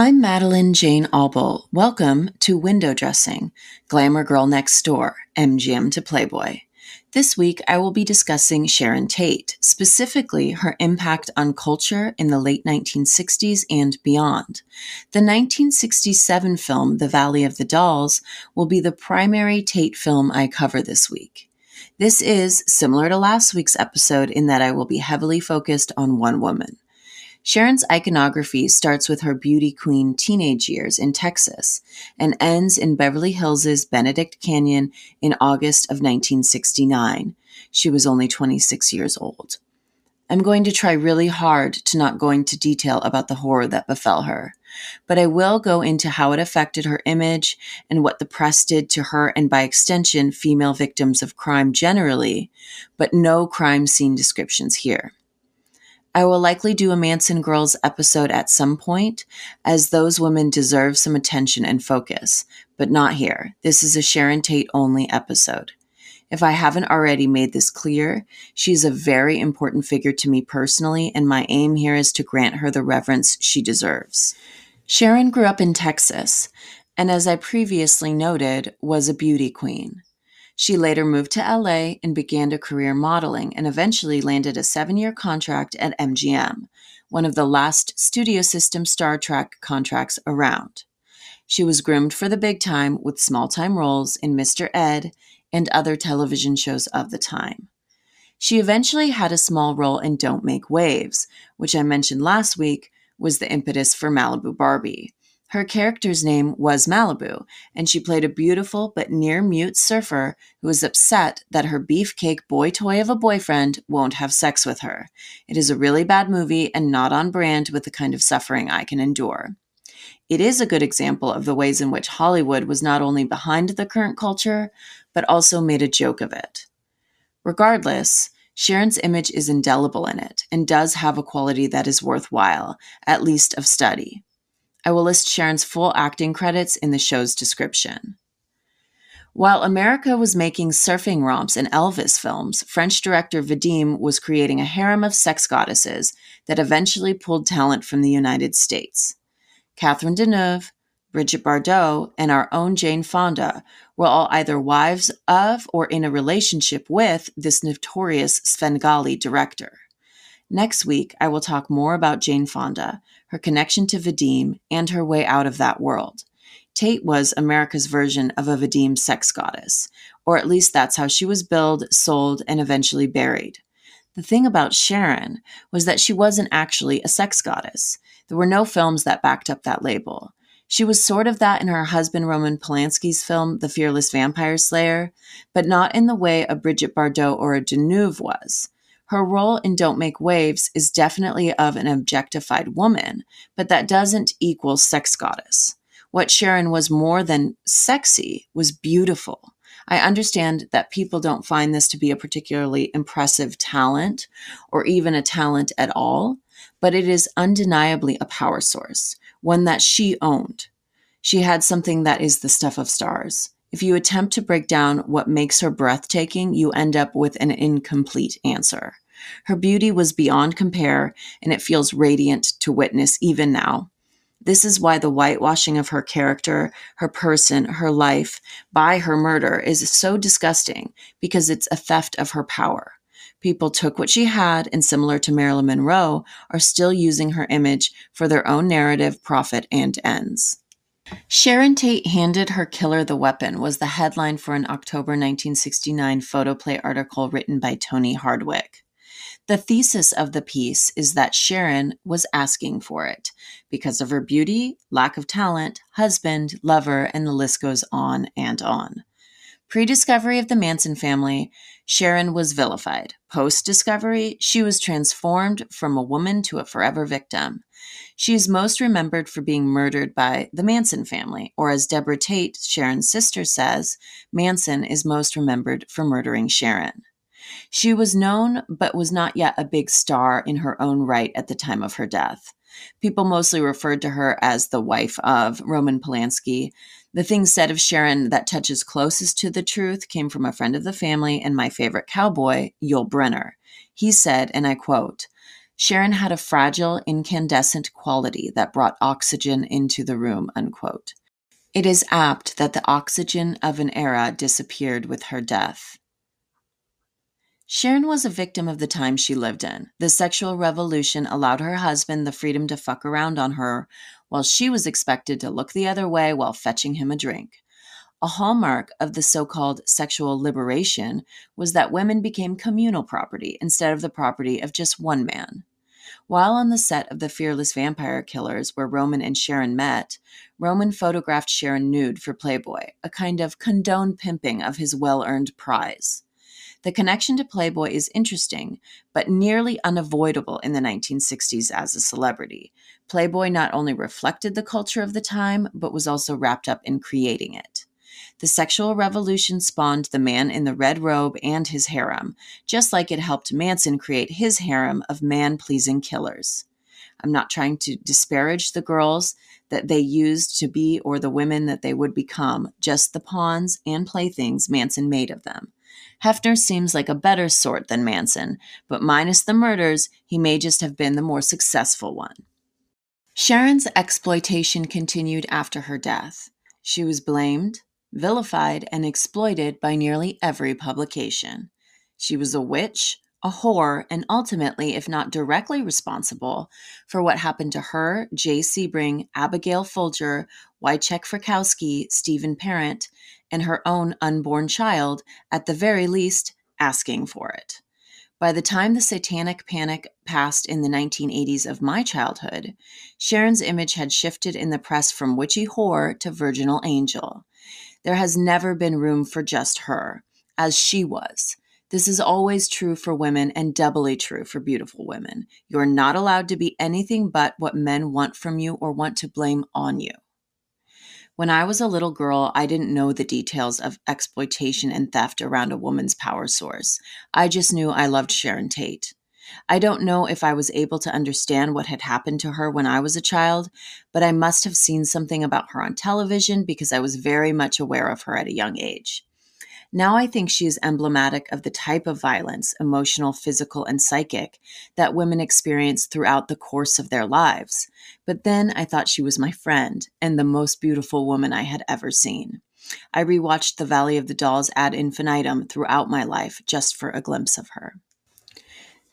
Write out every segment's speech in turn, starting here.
I'm Madeline Jane Albel. Welcome to Window Dressing, Glamour Girl Next Door, MGM to Playboy. This week, I will be discussing Sharon Tate, specifically her impact on culture in the late 1960s and beyond. The 1967 film, The Valley of the Dolls, will be the primary Tate film I cover this week. This is similar to last week's episode in that I will be heavily focused on one woman. Sharon's iconography starts with her beauty queen teenage years in Texas and ends in Beverly Hills' Benedict Canyon in August of 1969. She was only 26 years old. I'm going to try really hard to not go into detail about the horror that befell her, but I will go into how it affected her image and what the press did to her and by extension female victims of crime generally, but no crime scene descriptions here. I will likely do a Manson Girls episode at some point, as those women deserve some attention and focus, but not here. This is a Sharon Tate only episode. If I haven't already made this clear, she is a very important figure to me personally, and my aim here is to grant her the reverence she deserves. Sharon grew up in Texas, and as I previously noted, was a beauty queen. She later moved to LA and began a career modeling and eventually landed a seven year contract at MGM, one of the last studio system Star Trek contracts around. She was groomed for the big time with small time roles in Mr. Ed and other television shows of the time. She eventually had a small role in Don't Make Waves, which I mentioned last week was the impetus for Malibu Barbie. Her character's name was Malibu, and she played a beautiful but near mute surfer who is upset that her beefcake boy toy of a boyfriend won't have sex with her. It is a really bad movie and not on brand with the kind of suffering I can endure. It is a good example of the ways in which Hollywood was not only behind the current culture, but also made a joke of it. Regardless, Sharon's image is indelible in it and does have a quality that is worthwhile, at least of study. I will list Sharon's full acting credits in the show's description. While America was making surfing romps and Elvis films, French director Vadim was creating a harem of sex goddesses that eventually pulled talent from the United States. Catherine Deneuve, Brigitte Bardot, and our own Jane Fonda were all either wives of or in a relationship with this notorious Svengali director. Next week, I will talk more about Jane Fonda, her connection to Vadim, and her way out of that world. Tate was America's version of a Vadim sex goddess, or at least that's how she was billed, sold, and eventually buried. The thing about Sharon was that she wasn't actually a sex goddess. There were no films that backed up that label. She was sort of that in her husband Roman Polanski's film The Fearless Vampire Slayer, but not in the way a Brigitte Bardot or a Deneuve was. Her role in Don't Make Waves is definitely of an objectified woman, but that doesn't equal sex goddess. What Sharon was more than sexy was beautiful. I understand that people don't find this to be a particularly impressive talent or even a talent at all, but it is undeniably a power source, one that she owned. She had something that is the stuff of stars. If you attempt to break down what makes her breathtaking, you end up with an incomplete answer. Her beauty was beyond compare, and it feels radiant to witness even now. This is why the whitewashing of her character, her person, her life by her murder is so disgusting because it's a theft of her power. People took what she had and, similar to Marilyn Monroe, are still using her image for their own narrative, profit, and ends. Sharon Tate handed her killer the weapon was the headline for an October 1969 photoplay article written by Tony Hardwick. The thesis of the piece is that Sharon was asking for it because of her beauty, lack of talent, husband, lover, and the list goes on and on. Pre discovery of the Manson family, Sharon was vilified. Post discovery, she was transformed from a woman to a forever victim. She is most remembered for being murdered by the Manson family, or as Debra Tate, Sharon's sister, says, Manson is most remembered for murdering Sharon. She was known, but was not yet a big star in her own right at the time of her death. People mostly referred to her as the wife of Roman Polanski. The thing said of Sharon that touches closest to the truth came from a friend of the family and my favorite cowboy, Yul Brynner. He said, and I quote, Sharon had a fragile, incandescent quality that brought oxygen into the room, unquote. It is apt that the oxygen of an era disappeared with her death. Sharon was a victim of the time she lived in. The sexual revolution allowed her husband the freedom to fuck around on her, while she was expected to look the other way while fetching him a drink. A hallmark of the so called sexual liberation was that women became communal property instead of the property of just one man. While on the set of The Fearless Vampire Killers, where Roman and Sharon met, Roman photographed Sharon nude for Playboy, a kind of condoned pimping of his well earned prize. The connection to Playboy is interesting, but nearly unavoidable in the 1960s as a celebrity. Playboy not only reflected the culture of the time, but was also wrapped up in creating it. The sexual revolution spawned the man in the red robe and his harem, just like it helped Manson create his harem of man pleasing killers. I'm not trying to disparage the girls that they used to be or the women that they would become, just the pawns and playthings Manson made of them. Hefner seems like a better sort than Manson, but minus the murders, he may just have been the more successful one. Sharon's exploitation continued after her death. She was blamed, vilified, and exploited by nearly every publication. She was a witch, a whore, and ultimately, if not directly responsible, for what happened to her, Jay Sebring, Abigail Folger, Wojciech Frykowski, Steven Parent, and her own unborn child, at the very least, asking for it. By the time the satanic panic passed in the 1980s of my childhood, Sharon's image had shifted in the press from witchy whore to virginal angel. There has never been room for just her, as she was. This is always true for women and doubly true for beautiful women. You're not allowed to be anything but what men want from you or want to blame on you. When I was a little girl, I didn't know the details of exploitation and theft around a woman's power source. I just knew I loved Sharon Tate. I don't know if I was able to understand what had happened to her when I was a child, but I must have seen something about her on television because I was very much aware of her at a young age. Now I think she is emblematic of the type of violence, emotional, physical, and psychic, that women experience throughout the course of their lives. But then I thought she was my friend and the most beautiful woman I had ever seen. I rewatched The Valley of the Dolls ad infinitum throughout my life just for a glimpse of her.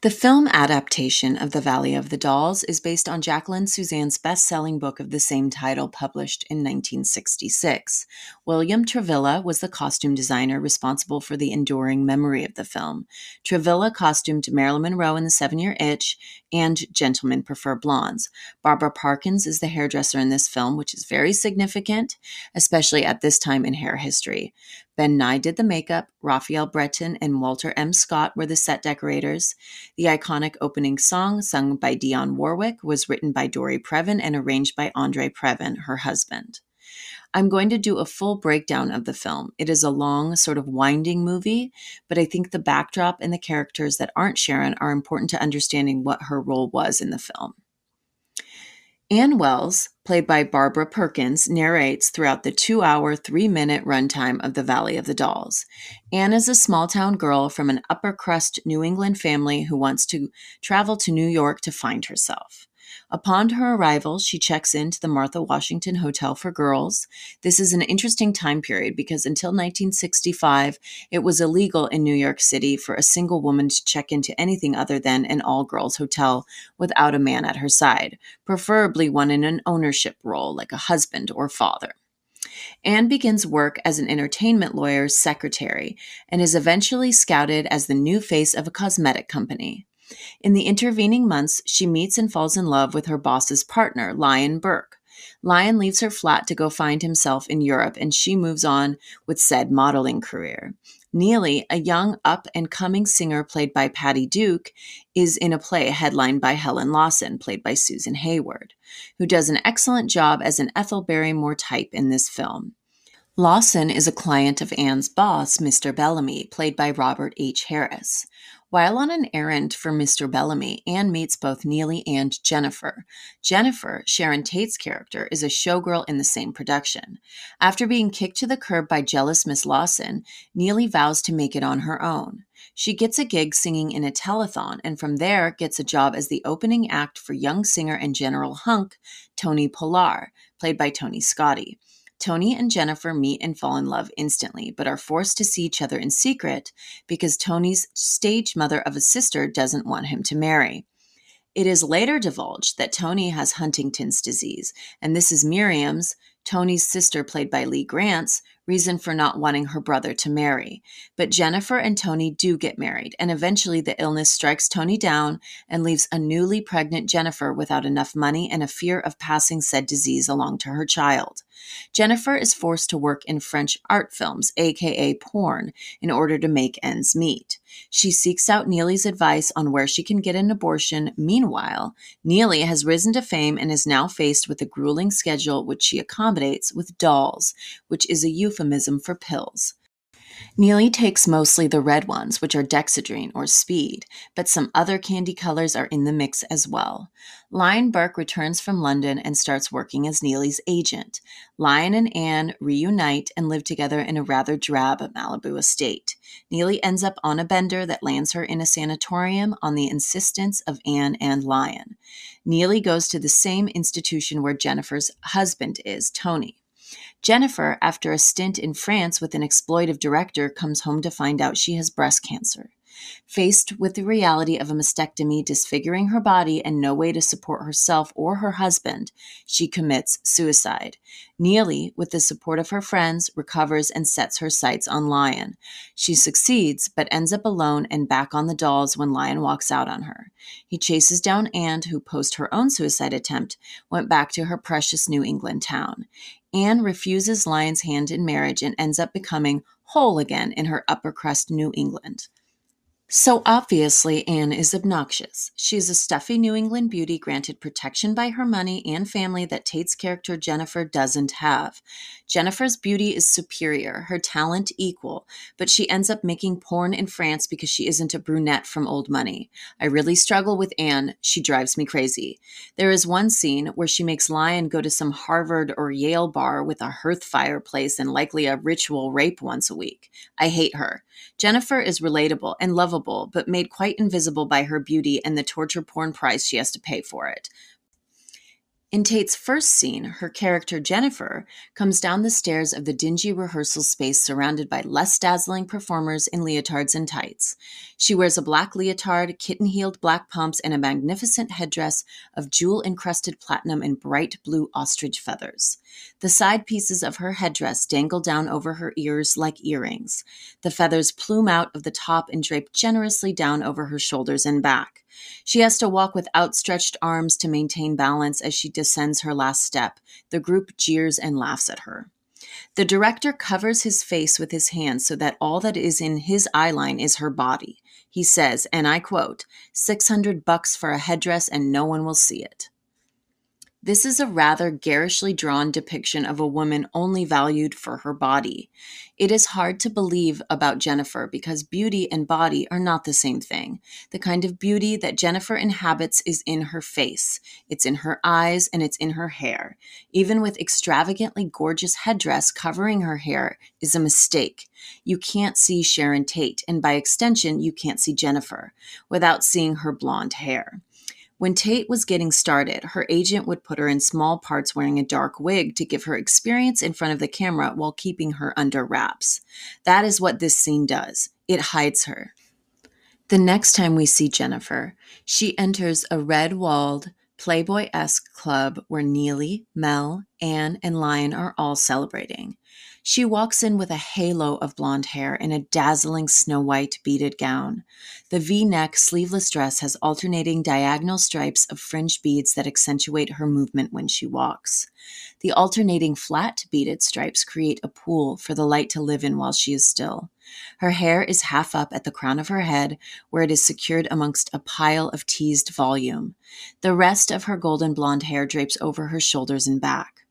The film adaptation of The Valley of the Dolls is based on Jacqueline Susann's best selling book of the same title, published in 1966. William Travilla was the costume designer responsible for the enduring memory of the film. Travilla costumed Marilyn Monroe in The Seven Year Itch and Gentlemen Prefer Blondes. Barbara Parkins is the hairdresser in this film, which is very significant, especially at this time in hair history. Ben Nye did the makeup, Raphael Bretton and Walter M. Scott were the set decorators. The iconic opening song, sung by Dionne Warwick, was written by Dory Previn and arranged by Andre Previn, her husband. I'm going to do a full breakdown of the film. It is a long, sort of winding movie, but I think the backdrop and the characters that aren't Sharon are important to understanding what her role was in the film. Anne Welles, played by Barbara Parkins, narrates throughout the two hour, three minute runtime of The Valley of the Dolls. Anne is a small town girl from an upper crust New England family who wants to travel to New York to find herself. Upon her arrival, she checks into the Martha Washington Hotel for Girls. This is an interesting time period because until 1965, it was illegal in New York City for a single woman to check into anything other than an all girls hotel without a man at her side, preferably one in an ownership role like a husband or father. Anne begins work as an entertainment lawyer's secretary and is eventually scouted as the new face of a cosmetic company. In the intervening months, she meets and falls in love with her boss's partner, Lyon Burke. Lion leaves her flat to go find himself in Europe, and she moves on with said modeling career. Neely, a young up and coming singer played by Patty Duke, is in a play headlined by Helen Lawson, played by Susan Hayward, who does an excellent job as an Ethel Barrymore type in this film. Lawson is a client of Anne's boss, Mr. Bellamy, played by Robert H. Harris. While on an errand for Mr. Bellamy, Anne meets both Neely and Jennifer. Jennifer, Sharon Tate's character, is a showgirl in the same production. After being kicked to the curb by jealous Miss Lawson, Neely vows to make it on her own. She gets a gig singing in a telethon and from there gets a job as the opening act for young singer and general hunk Tony Polar, played by Tony Scotti. Tony and Jennifer meet and fall in love instantly, but are forced to see each other in secret because Tony's stage mother of a sister doesn't want him to marry. It is later divulged that Tony has Huntington's disease, and this is Miriam's, Tony's sister, played by Lee Grant's, reason for not wanting her brother to marry. But Jennifer and Tony do get married, and eventually the illness strikes Tony down and leaves a newly pregnant Jennifer without enough money and a fear of passing said disease along to her child. Jennifer is forced to work in French art films, aka porn, in order to make ends meet. She seeks out Neely's advice on where she can get an abortion. Meanwhile, Neely has risen to fame and is now faced with a grueling schedule which she accommodates with dolls, which is a euphemism for pills. Neely takes mostly the red ones, which are dexedrine or speed, but some other candy colors are in the mix as well. Lyon Burke returns from London and starts working as Neely's agent. Lyon and Anne reunite and live together in a rather drab Malibu estate. Neely ends up on a bender that lands her in a sanatorium on the insistence of Anne and Lion. Neely goes to the same institution where Jennifer's husband is, Tony. Jennifer, after a stint in France with an exploitive director, comes home to find out she has breast cancer. Faced with the reality of a mastectomy disfiguring her body and no way to support herself or her husband, she commits suicide. Neely, with the support of her friends, recovers and sets her sights on Lyon. She succeeds, but ends up alone and back on the dolls when Lyon walks out on her. He chases down Anne, who, post her own suicide attempt, went back to her precious New England town. Anne refuses Lyon's hand in marriage and ends up becoming whole again in her upper crust New England. So obviously, Anne is obnoxious. She is a stuffy New England beauty granted protection by her money and family that Tate's character Jennifer doesn't have. Jennifer's beauty is superior, her talent equal, but she ends up making porn in France because she isn't a brunette from old money. I really struggle with Anne. She drives me crazy. There is one scene where she makes Lyon go to some Harvard or Yale bar with a hearth fireplace and likely a ritual rape once a week. I hate her. Jennifer is relatable and lovable, but made quite invisible by her beauty and the torture porn price she has to pay for it. In Tate's first scene, her character Jennifer comes down the stairs of the dingy rehearsal space surrounded by less dazzling performers in leotards and tights. She wears a black leotard, kitten heeled black pumps, and a magnificent headdress of jewel encrusted platinum and bright blue ostrich feathers. The side pieces of her headdress dangle down over her ears like earrings. The feathers plume out of the top and drape generously down over her shoulders and back. She has to walk with outstretched arms to maintain balance as she descends her last step. The group jeers and laughs at her. The director covers his face with his hands so that all that is in his eyeline is her body. He says, and I quote, 600 bucks for a headdress and no one will see it. This is a rather garishly drawn depiction of a woman only valued for her body. It is hard to believe about Jennifer because beauty and body are not the same thing. The kind of beauty that Jennifer inhabits is in her face, it's in her eyes, and it's in her hair. Even with extravagantly gorgeous headdress covering her hair is a mistake. You can't see Sharon Tate, and by extension, you can't see Jennifer without seeing her blonde hair. When Tate was getting started, her agent would put her in small parts wearing a dark wig to give her experience in front of the camera while keeping her under wraps. That is what this scene does it hides her. The next time we see Jennifer, she enters a red walled, Playboy esque club where Neely, Mel, Anne, and Lyon are all celebrating. She walks in with a halo of blonde hair in a dazzling snow white beaded gown. The v neck sleeveless dress has alternating diagonal stripes of fringe beads that accentuate her movement when she walks. The alternating flat beaded stripes create a pool for the light to live in while she is still. Her hair is half up at the crown of her head, where it is secured amongst a pile of teased volume. The rest of her golden blonde hair drapes over her shoulders and back.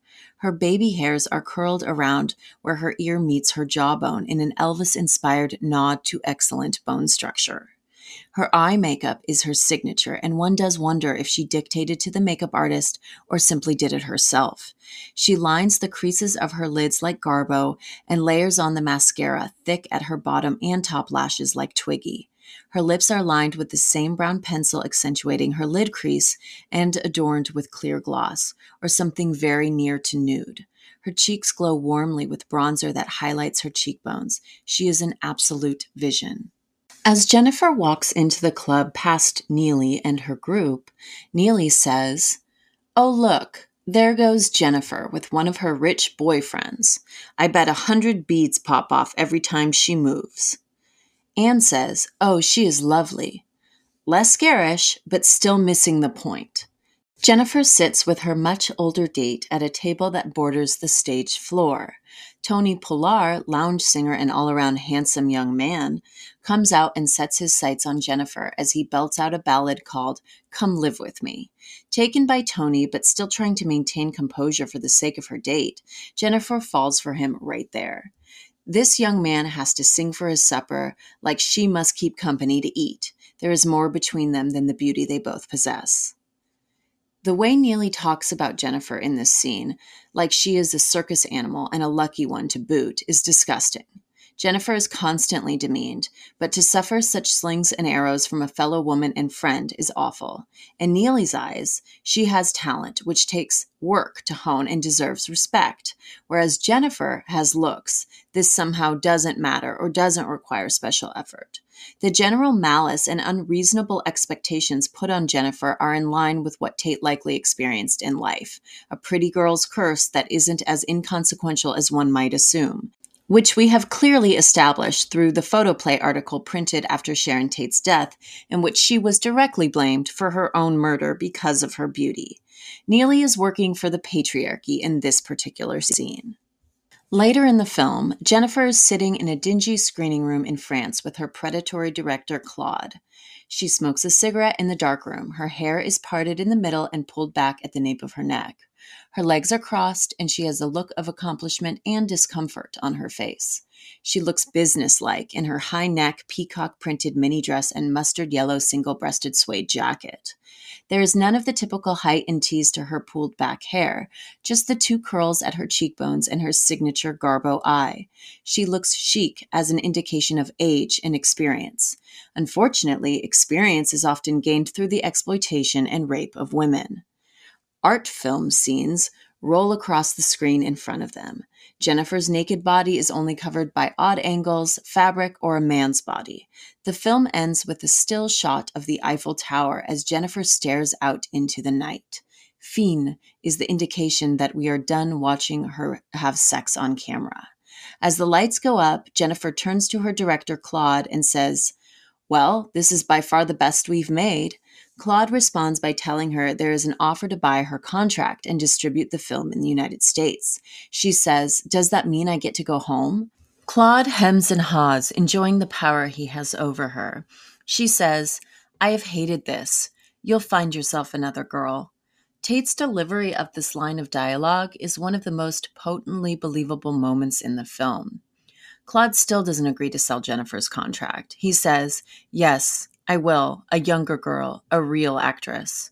Her baby hairs are curled around where her ear meets her jawbone in an Elvis inspired nod to excellent bone structure. Her eye makeup is her signature, and one does wonder if she dictated to the makeup artist or simply did it herself. She lines the creases of her lids like Garbo and layers on the mascara thick at her bottom and top lashes like Twiggy. Her lips are lined with the same brown pencil accentuating her lid crease and adorned with clear gloss, or something very near to nude. Her cheeks glow warmly with bronzer that highlights her cheekbones. She is an absolute vision. As Jennifer walks into the club past Neely and her group, Neely says, Oh, look, there goes Jennifer with one of her rich boyfriends. I bet a hundred beads pop off every time she moves. Anne says, Oh, she is lovely. Less garish, but still missing the point. Jennifer sits with her much older date at a table that borders the stage floor. Tony Polar, lounge singer and all around handsome young man, comes out and sets his sights on Jennifer as he belts out a ballad called Come Live With Me. Taken by Tony, but still trying to maintain composure for the sake of her date, Jennifer falls for him right there. This young man has to sing for his supper like she must keep company to eat. There is more between them than the beauty they both possess. The way Neely talks about Jennifer in this scene, like she is a circus animal and a lucky one to boot, is disgusting. Jennifer is constantly demeaned, but to suffer such slings and arrows from a fellow woman and friend is awful. In Neely's eyes, she has talent, which takes work to hone and deserves respect, whereas Jennifer has looks. This somehow doesn't matter or doesn't require special effort. The general malice and unreasonable expectations put on Jennifer are in line with what Tate likely experienced in life a pretty girl's curse that isn't as inconsequential as one might assume which we have clearly established through the photoplay article printed after Sharon Tate's death, in which she was directly blamed for her own murder because of her beauty. Neely is working for the patriarchy in this particular scene. Later in the film, Jennifer is sitting in a dingy screening room in France with her predatory director Claude. She smokes a cigarette in the darkroom. Her hair is parted in the middle and pulled back at the nape of her neck. Her legs are crossed, and she has a look of accomplishment and discomfort on her face. She looks businesslike in her high neck, peacock printed mini dress and mustard yellow single breasted suede jacket. There is none of the typical height and tease to her pulled back hair, just the two curls at her cheekbones and her signature Garbo eye. She looks chic as an indication of age and experience. Unfortunately, experience is often gained through the exploitation and rape of women art film scenes roll across the screen in front of them. Jennifer's naked body is only covered by odd angles, fabric, or a man's body. The film ends with a still shot of the Eiffel Tower as Jennifer stares out into the night. Fin is the indication that we are done watching her have sex on camera. As the lights go up, Jennifer turns to her director, Claude, and says, Well, this is by far the best we've made. Claude responds by telling her there is an offer to buy her contract and distribute the film in the United States. She says, Does that mean I get to go home? Claude hems and haws, enjoying the power he has over her. She says, I have hated this. You'll find yourself another girl. Tate's delivery of this line of dialogue is one of the most potently believable moments in the film. Claude still doesn't agree to sell Jennifer's contract. He says, Yes, I will, a younger girl, a real actress.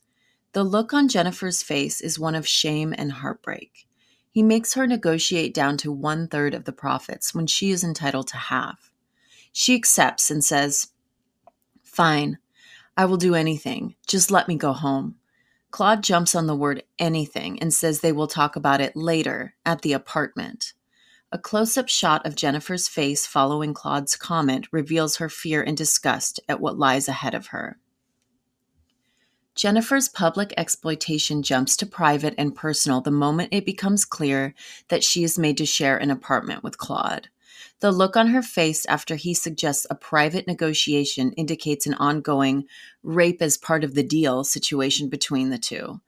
The look on Jennifer's face is one of shame and heartbreak. He makes her negotiate down to one third of the profits when she is entitled to half. She accepts and says, Fine, I will do anything. Just let me go home. Claude jumps on the word anything and says they will talk about it later at the apartment. A close up shot of Jennifer's face following Claude's comment reveals her fear and disgust at what lies ahead of her. Jennifer's public exploitation jumps to private and personal the moment it becomes clear that she is made to share an apartment with Claude. The look on her face after he suggests a private negotiation indicates an ongoing rape as part of the deal situation between the two.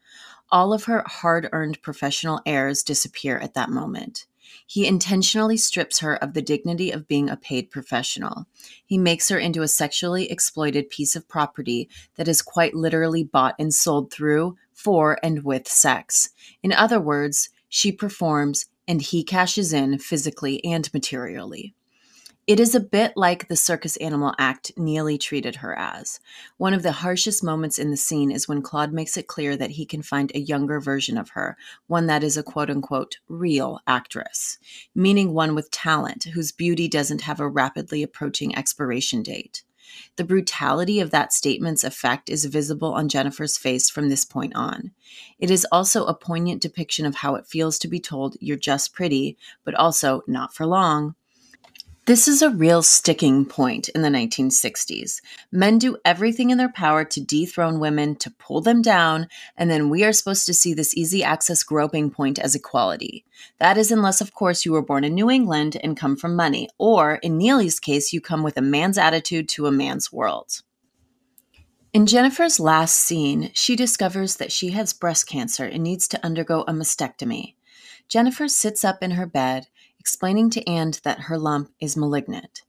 All of her hard earned professional airs disappear at that moment. He intentionally strips her of the dignity of being a paid professional. He makes her into a sexually exploited piece of property that is quite literally bought and sold through, for, and with sex. In other words, she performs and he cashes in physically and materially. It is a bit like the circus animal act Neely treated her as. One of the harshest moments in the scene is when Claude makes it clear that he can find a younger version of her, one that is a quote unquote real actress, meaning one with talent whose beauty doesn't have a rapidly approaching expiration date. The brutality of that statement's effect is visible on Jennifer's face from this point on. It is also a poignant depiction of how it feels to be told you're just pretty, but also not for long. This is a real sticking point in the 1960s. Men do everything in their power to dethrone women, to pull them down, and then we are supposed to see this easy access groping point as equality. That is, unless, of course, you were born in New England and come from money, or in Neely's case, you come with a man's attitude to a man's world. In Jennifer's last scene, she discovers that she has breast cancer and needs to undergo a mastectomy. Jennifer sits up in her bed explaining to Anne that her lump is malignant.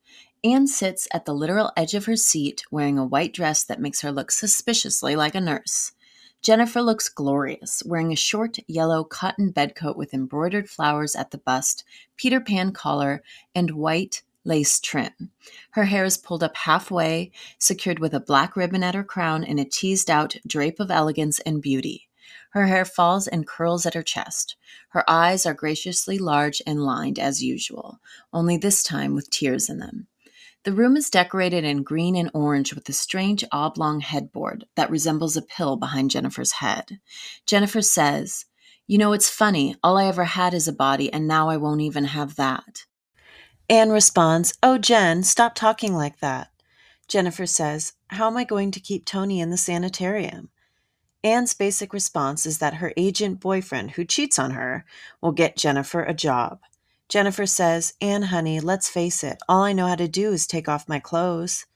Anne sits at the literal edge of her seat wearing a white dress that makes her look suspiciously like a nurse. Jennifer looks glorious, wearing a short yellow cotton bedcoat with embroidered flowers at the bust, Peter Pan collar, and white lace trim. Her hair is pulled up halfway, secured with a black ribbon at her crown and a teased out drape of elegance and beauty. Her hair falls and curls at her chest. Her eyes are graciously large and lined as usual, only this time with tears in them. The room is decorated in green and orange with a strange oblong headboard that resembles a pill behind Jennifer's head. Jennifer says, You know, it's funny. All I ever had is a body, and now I won't even have that. Anne responds, Oh, Jen, stop talking like that. Jennifer says, How am I going to keep Tony in the sanitarium? Anne's basic response is that her agent boyfriend, who cheats on her, will get Jennifer a job. Jennifer says, Anne, honey, let's face it, all I know how to do is take off my clothes.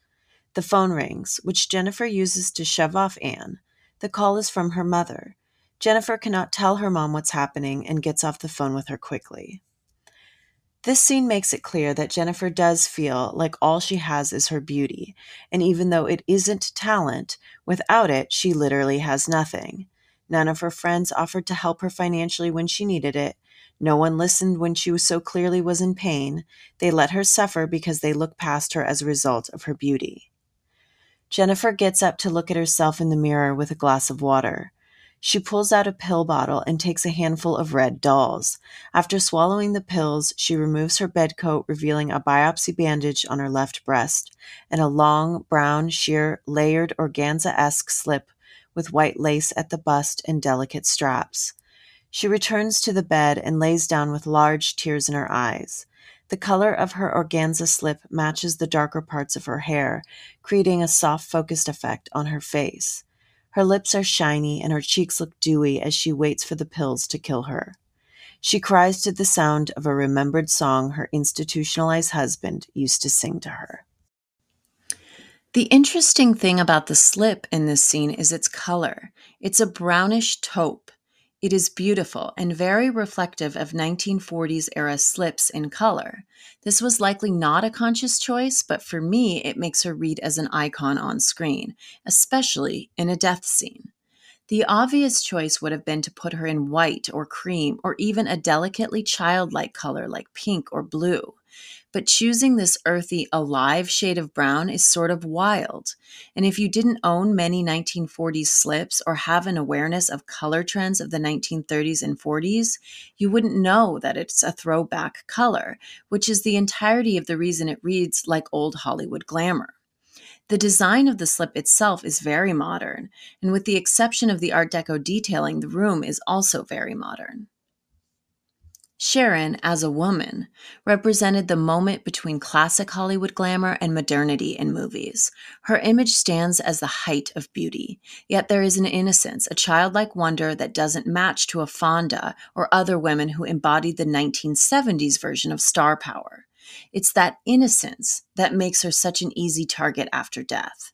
The phone rings, which Jennifer uses to shove off Anne. The call is from her mother. Jennifer cannot tell her mom what's happening and gets off the phone with her quickly. This scene makes it clear that Jennifer does feel like all she has is her beauty, and even though it isn't talent, without it, she literally has nothing. None of her friends offered to help her financially when she needed it. No one listened when she was so clearly was in pain. They let her suffer because they look past her as a result of her beauty. Jennifer gets up to look at herself in the mirror with a glass of water. She pulls out a pill bottle and takes a handful of red dolls. After swallowing the pills, she removes her bedcoat, revealing a biopsy bandage on her left breast and a long, brown, sheer, layered organza esque slip with white lace at the bust and delicate straps. She returns to the bed and lays down with large tears in her eyes. The color of her organza slip matches the darker parts of her hair, creating a soft focused effect on her face. Her lips are shiny and her cheeks look dewy as she waits for the pills to kill her. She cries to the sound of a remembered song her institutionalized husband used to sing to her. The interesting thing about the slip in this scene is its color. It's a brownish taupe, it is beautiful and very reflective of 1940s era slips in color. This was likely not a conscious choice, but for me, it makes her read as an icon on screen, especially in a death scene. The obvious choice would have been to put her in white or cream or even a delicately childlike color like pink or blue. But choosing this earthy, alive shade of brown is sort of wild. And if you didn't own many 1940s slips or have an awareness of color trends of the 1930s and 40s, you wouldn't know that it's a throwback color, which is the entirety of the reason it reads like old Hollywood glamour. The design of the slip itself is very modern, and with the exception of the Art Deco detailing, the room is also very modern. Sharon, as a woman, represented the moment between classic Hollywood glamour and modernity in movies. Her image stands as the height of beauty, yet there is an innocence, a childlike wonder that doesn't match to a Fonda or other women who embodied the 1970s version of star power. It's that innocence that makes her such an easy target after death.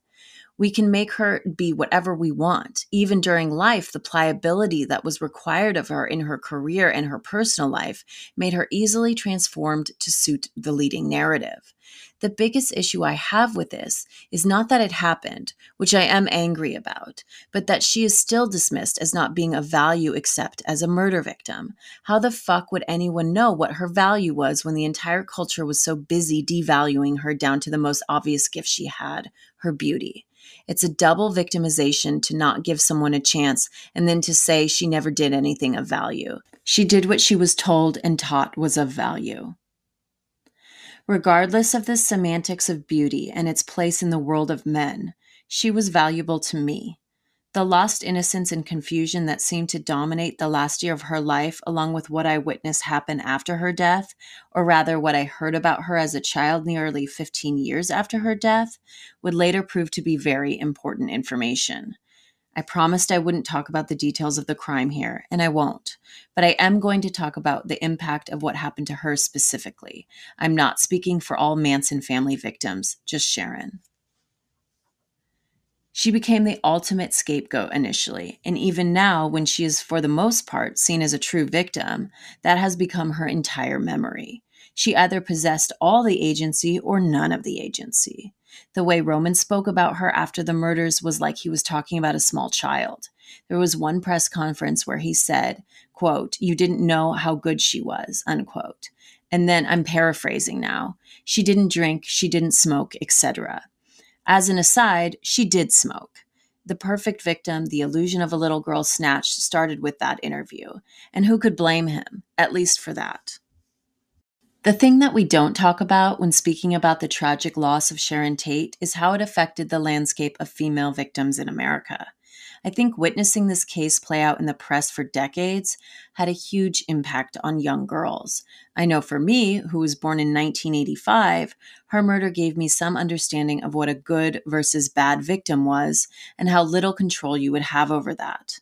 We can make her be whatever we want. Even during life, the pliability that was required of her in her career and her personal life made her easily transformed to suit the leading narrative. The biggest issue I have with this is not that it happened, which I am angry about, but that she is still dismissed as not being of value except as a murder victim. How the fuck would anyone know what her value was when the entire culture was so busy devaluing her down to the most obvious gift she had her beauty? It's a double victimization to not give someone a chance and then to say she never did anything of value. She did what she was told and taught was of value. Regardless of the semantics of beauty and its place in the world of men, she was valuable to me. The lost innocence and confusion that seemed to dominate the last year of her life, along with what I witnessed happen after her death, or rather what I heard about her as a child nearly 15 years after her death, would later prove to be very important information. I promised I wouldn't talk about the details of the crime here, and I won't. But I am going to talk about the impact of what happened to her specifically. I'm not speaking for all Manson family victims, just Sharon. She became the ultimate scapegoat initially, and even now, when she is for the most part seen as a true victim, that has become her entire memory. She either possessed all the agency or none of the agency. The way Roman spoke about her after the murders was like he was talking about a small child. There was one press conference where he said, quote, "You didn't know how good she was." unquote. And then I'm paraphrasing now. She didn't drink, she didn't smoke, etc. As an aside, she did smoke. The perfect victim, the illusion of a little girl snatched, started with that interview. And who could blame him, at least for that? The thing that we don't talk about when speaking about the tragic loss of Sharon Tate is how it affected the landscape of female victims in America. I think witnessing this case play out in the press for decades had a huge impact on young girls. I know for me, who was born in 1985, her murder gave me some understanding of what a good versus bad victim was and how little control you would have over that.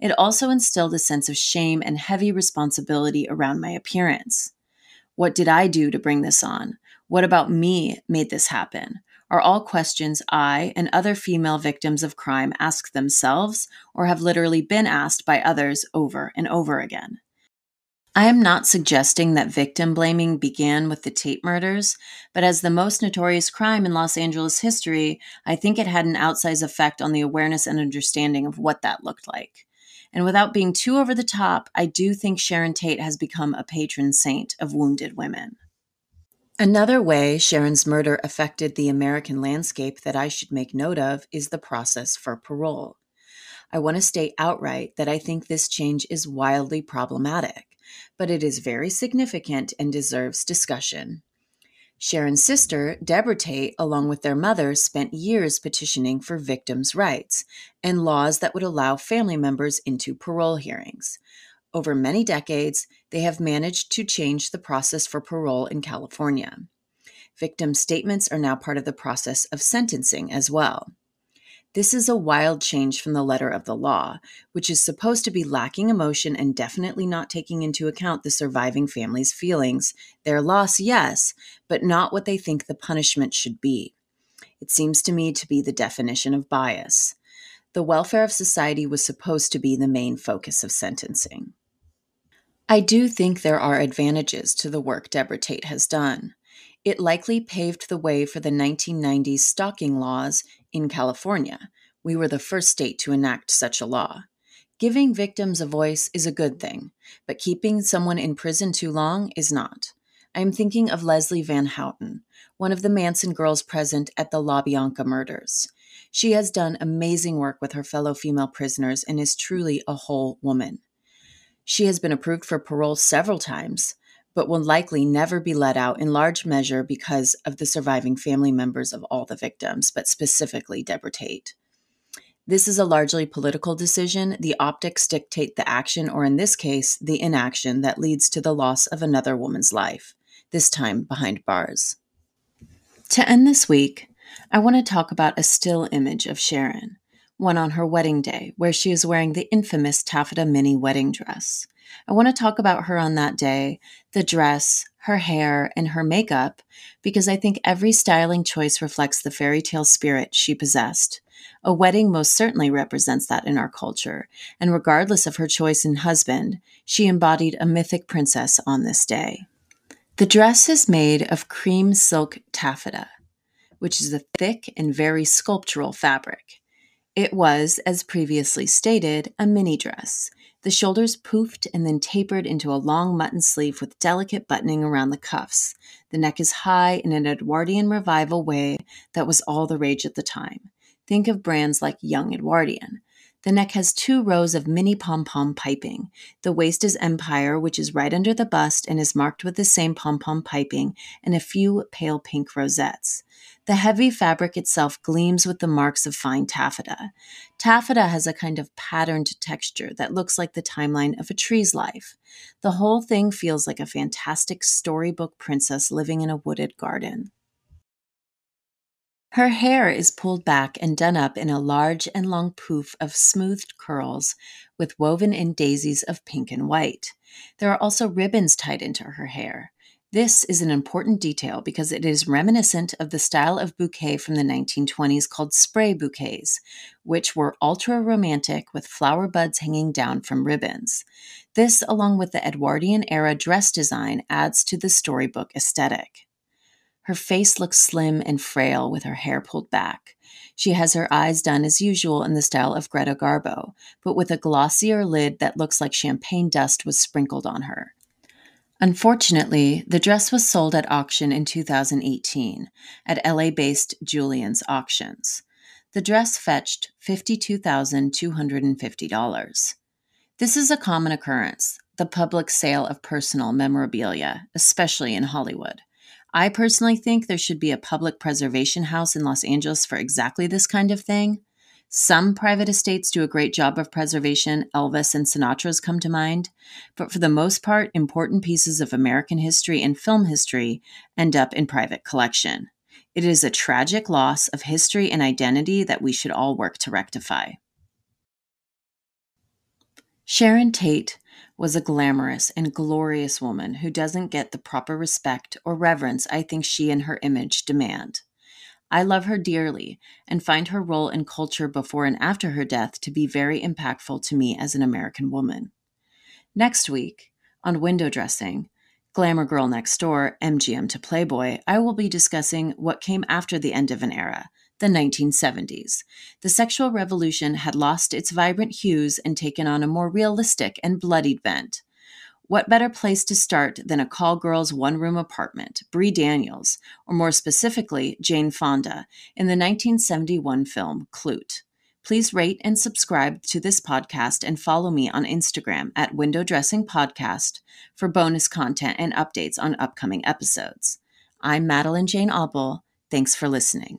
It also instilled a sense of shame and heavy responsibility around my appearance. What did I do to bring this on? What about me made this happen? Are all questions I and other female victims of crime ask themselves or have literally been asked by others over and over again? I am not suggesting that victim blaming began with the Tate murders, but as the most notorious crime in Los Angeles history, I think it had an outsized effect on the awareness and understanding of what that looked like. And without being too over the top, I do think Sharon Tate has become a patron saint of wounded women. Another way Sharon's murder affected the American landscape that I should make note of is the process for parole. I want to state outright that I think this change is wildly problematic, but it is very significant and deserves discussion. Sharon's sister, Debra Tate, along with their mother, spent years petitioning for victims' rights and laws that would allow family members into parole hearings. Over many decades, they have managed to change the process for parole in California. Victim statements are now part of the process of sentencing as well. This is a wild change from the letter of the law, which is supposed to be lacking emotion and definitely not taking into account the surviving family's feelings. Their loss, yes, but not what they think the punishment should be. It seems to me to be the definition of bias. The welfare of society was supposed to be the main focus of sentencing. I do think there are advantages to the work Debra Tate has done. It likely paved the way for the 1990s stalking laws in California. We were the first state to enact such a law. Giving victims a voice is a good thing, but keeping someone in prison too long is not. I am thinking of Leslie Van Houten, one of the Manson girls present at the LaBianca murders. She has done amazing work with her fellow female prisoners and is truly a whole woman. She has been approved for parole several times, but will likely never be let out in large measure because of the surviving family members of all the victims, but specifically Debra Tate. This is a largely political decision. The optics dictate the action, or in this case, the inaction that leads to the loss of another woman's life, this time behind bars. To end this week, I want to talk about a still image of Sharon, one on her wedding day, where she is wearing the infamous taffeta mini wedding dress. I want to talk about her on that day, the dress, her hair, and her makeup, because I think every styling choice reflects the fairy tale spirit she possessed. A wedding most certainly represents that in our culture, and regardless of her choice in husband, she embodied a mythic princess on this day. The dress is made of cream silk taffeta, which is a thick and very sculptural fabric. It was, as previously stated, a mini dress. The shoulders poofed and then tapered into a long mutton sleeve with delicate buttoning around the cuffs. The neck is high in an Edwardian revival way that was all the rage at the time. Think of brands like Young Edwardian. The neck has two rows of mini pom pom piping. The waist is empire, which is right under the bust and is marked with the same pom pom piping and a few pale pink rosettes. The heavy fabric itself gleams with the marks of fine taffeta. Taffeta has a kind of patterned texture that looks like the timeline of a tree's life. The whole thing feels like a fantastic storybook princess living in a wooded garden. Her hair is pulled back and done up in a large and long poof of smoothed curls with woven in daisies of pink and white. There are also ribbons tied into her hair. This is an important detail because it is reminiscent of the style of bouquet from the 1920s called spray bouquets, which were ultra romantic with flower buds hanging down from ribbons. This, along with the Edwardian era dress design, adds to the storybook aesthetic. Her face looks slim and frail with her hair pulled back. She has her eyes done as usual in the style of Greta Garbo, but with a glossier lid that looks like champagne dust was sprinkled on her. Unfortunately, the dress was sold at auction in 2018 at LA based Julien's Auctions. The dress fetched $52,250. This is a common occurrence, the public sale of personal memorabilia, especially in Hollywood. I personally think there should be a public preservation house in Los Angeles for exactly this kind of thing. Some private estates do a great job of preservation. Elvis and Sinatra's come to mind. But for the most part, important pieces of American history and film history end up in private collection. It is a tragic loss of history and identity that we should all work to rectify. Sharon Tate was a glamorous and glorious woman who doesn't get the proper respect or reverence I think she and her image demand. I love her dearly and find her role in culture before and after her death to be very impactful to me as an American woman. Next week, on window dressing, Glamour Girl Next Door, MGM to Playboy, I will be discussing what came after the end of an era, the 1970s. The sexual revolution had lost its vibrant hues and taken on a more realistic and bloodied bent. What better place to start than a call girl's one room apartment, Bree Daniels, or more specifically, Jane Fonda, in the 1971 film Klute? Please rate and subscribe to this podcast and follow me on Instagram at Window Dressing Podcast for bonus content and updates on upcoming episodes. I'm Madeline Jane Auble. Thanks for listening.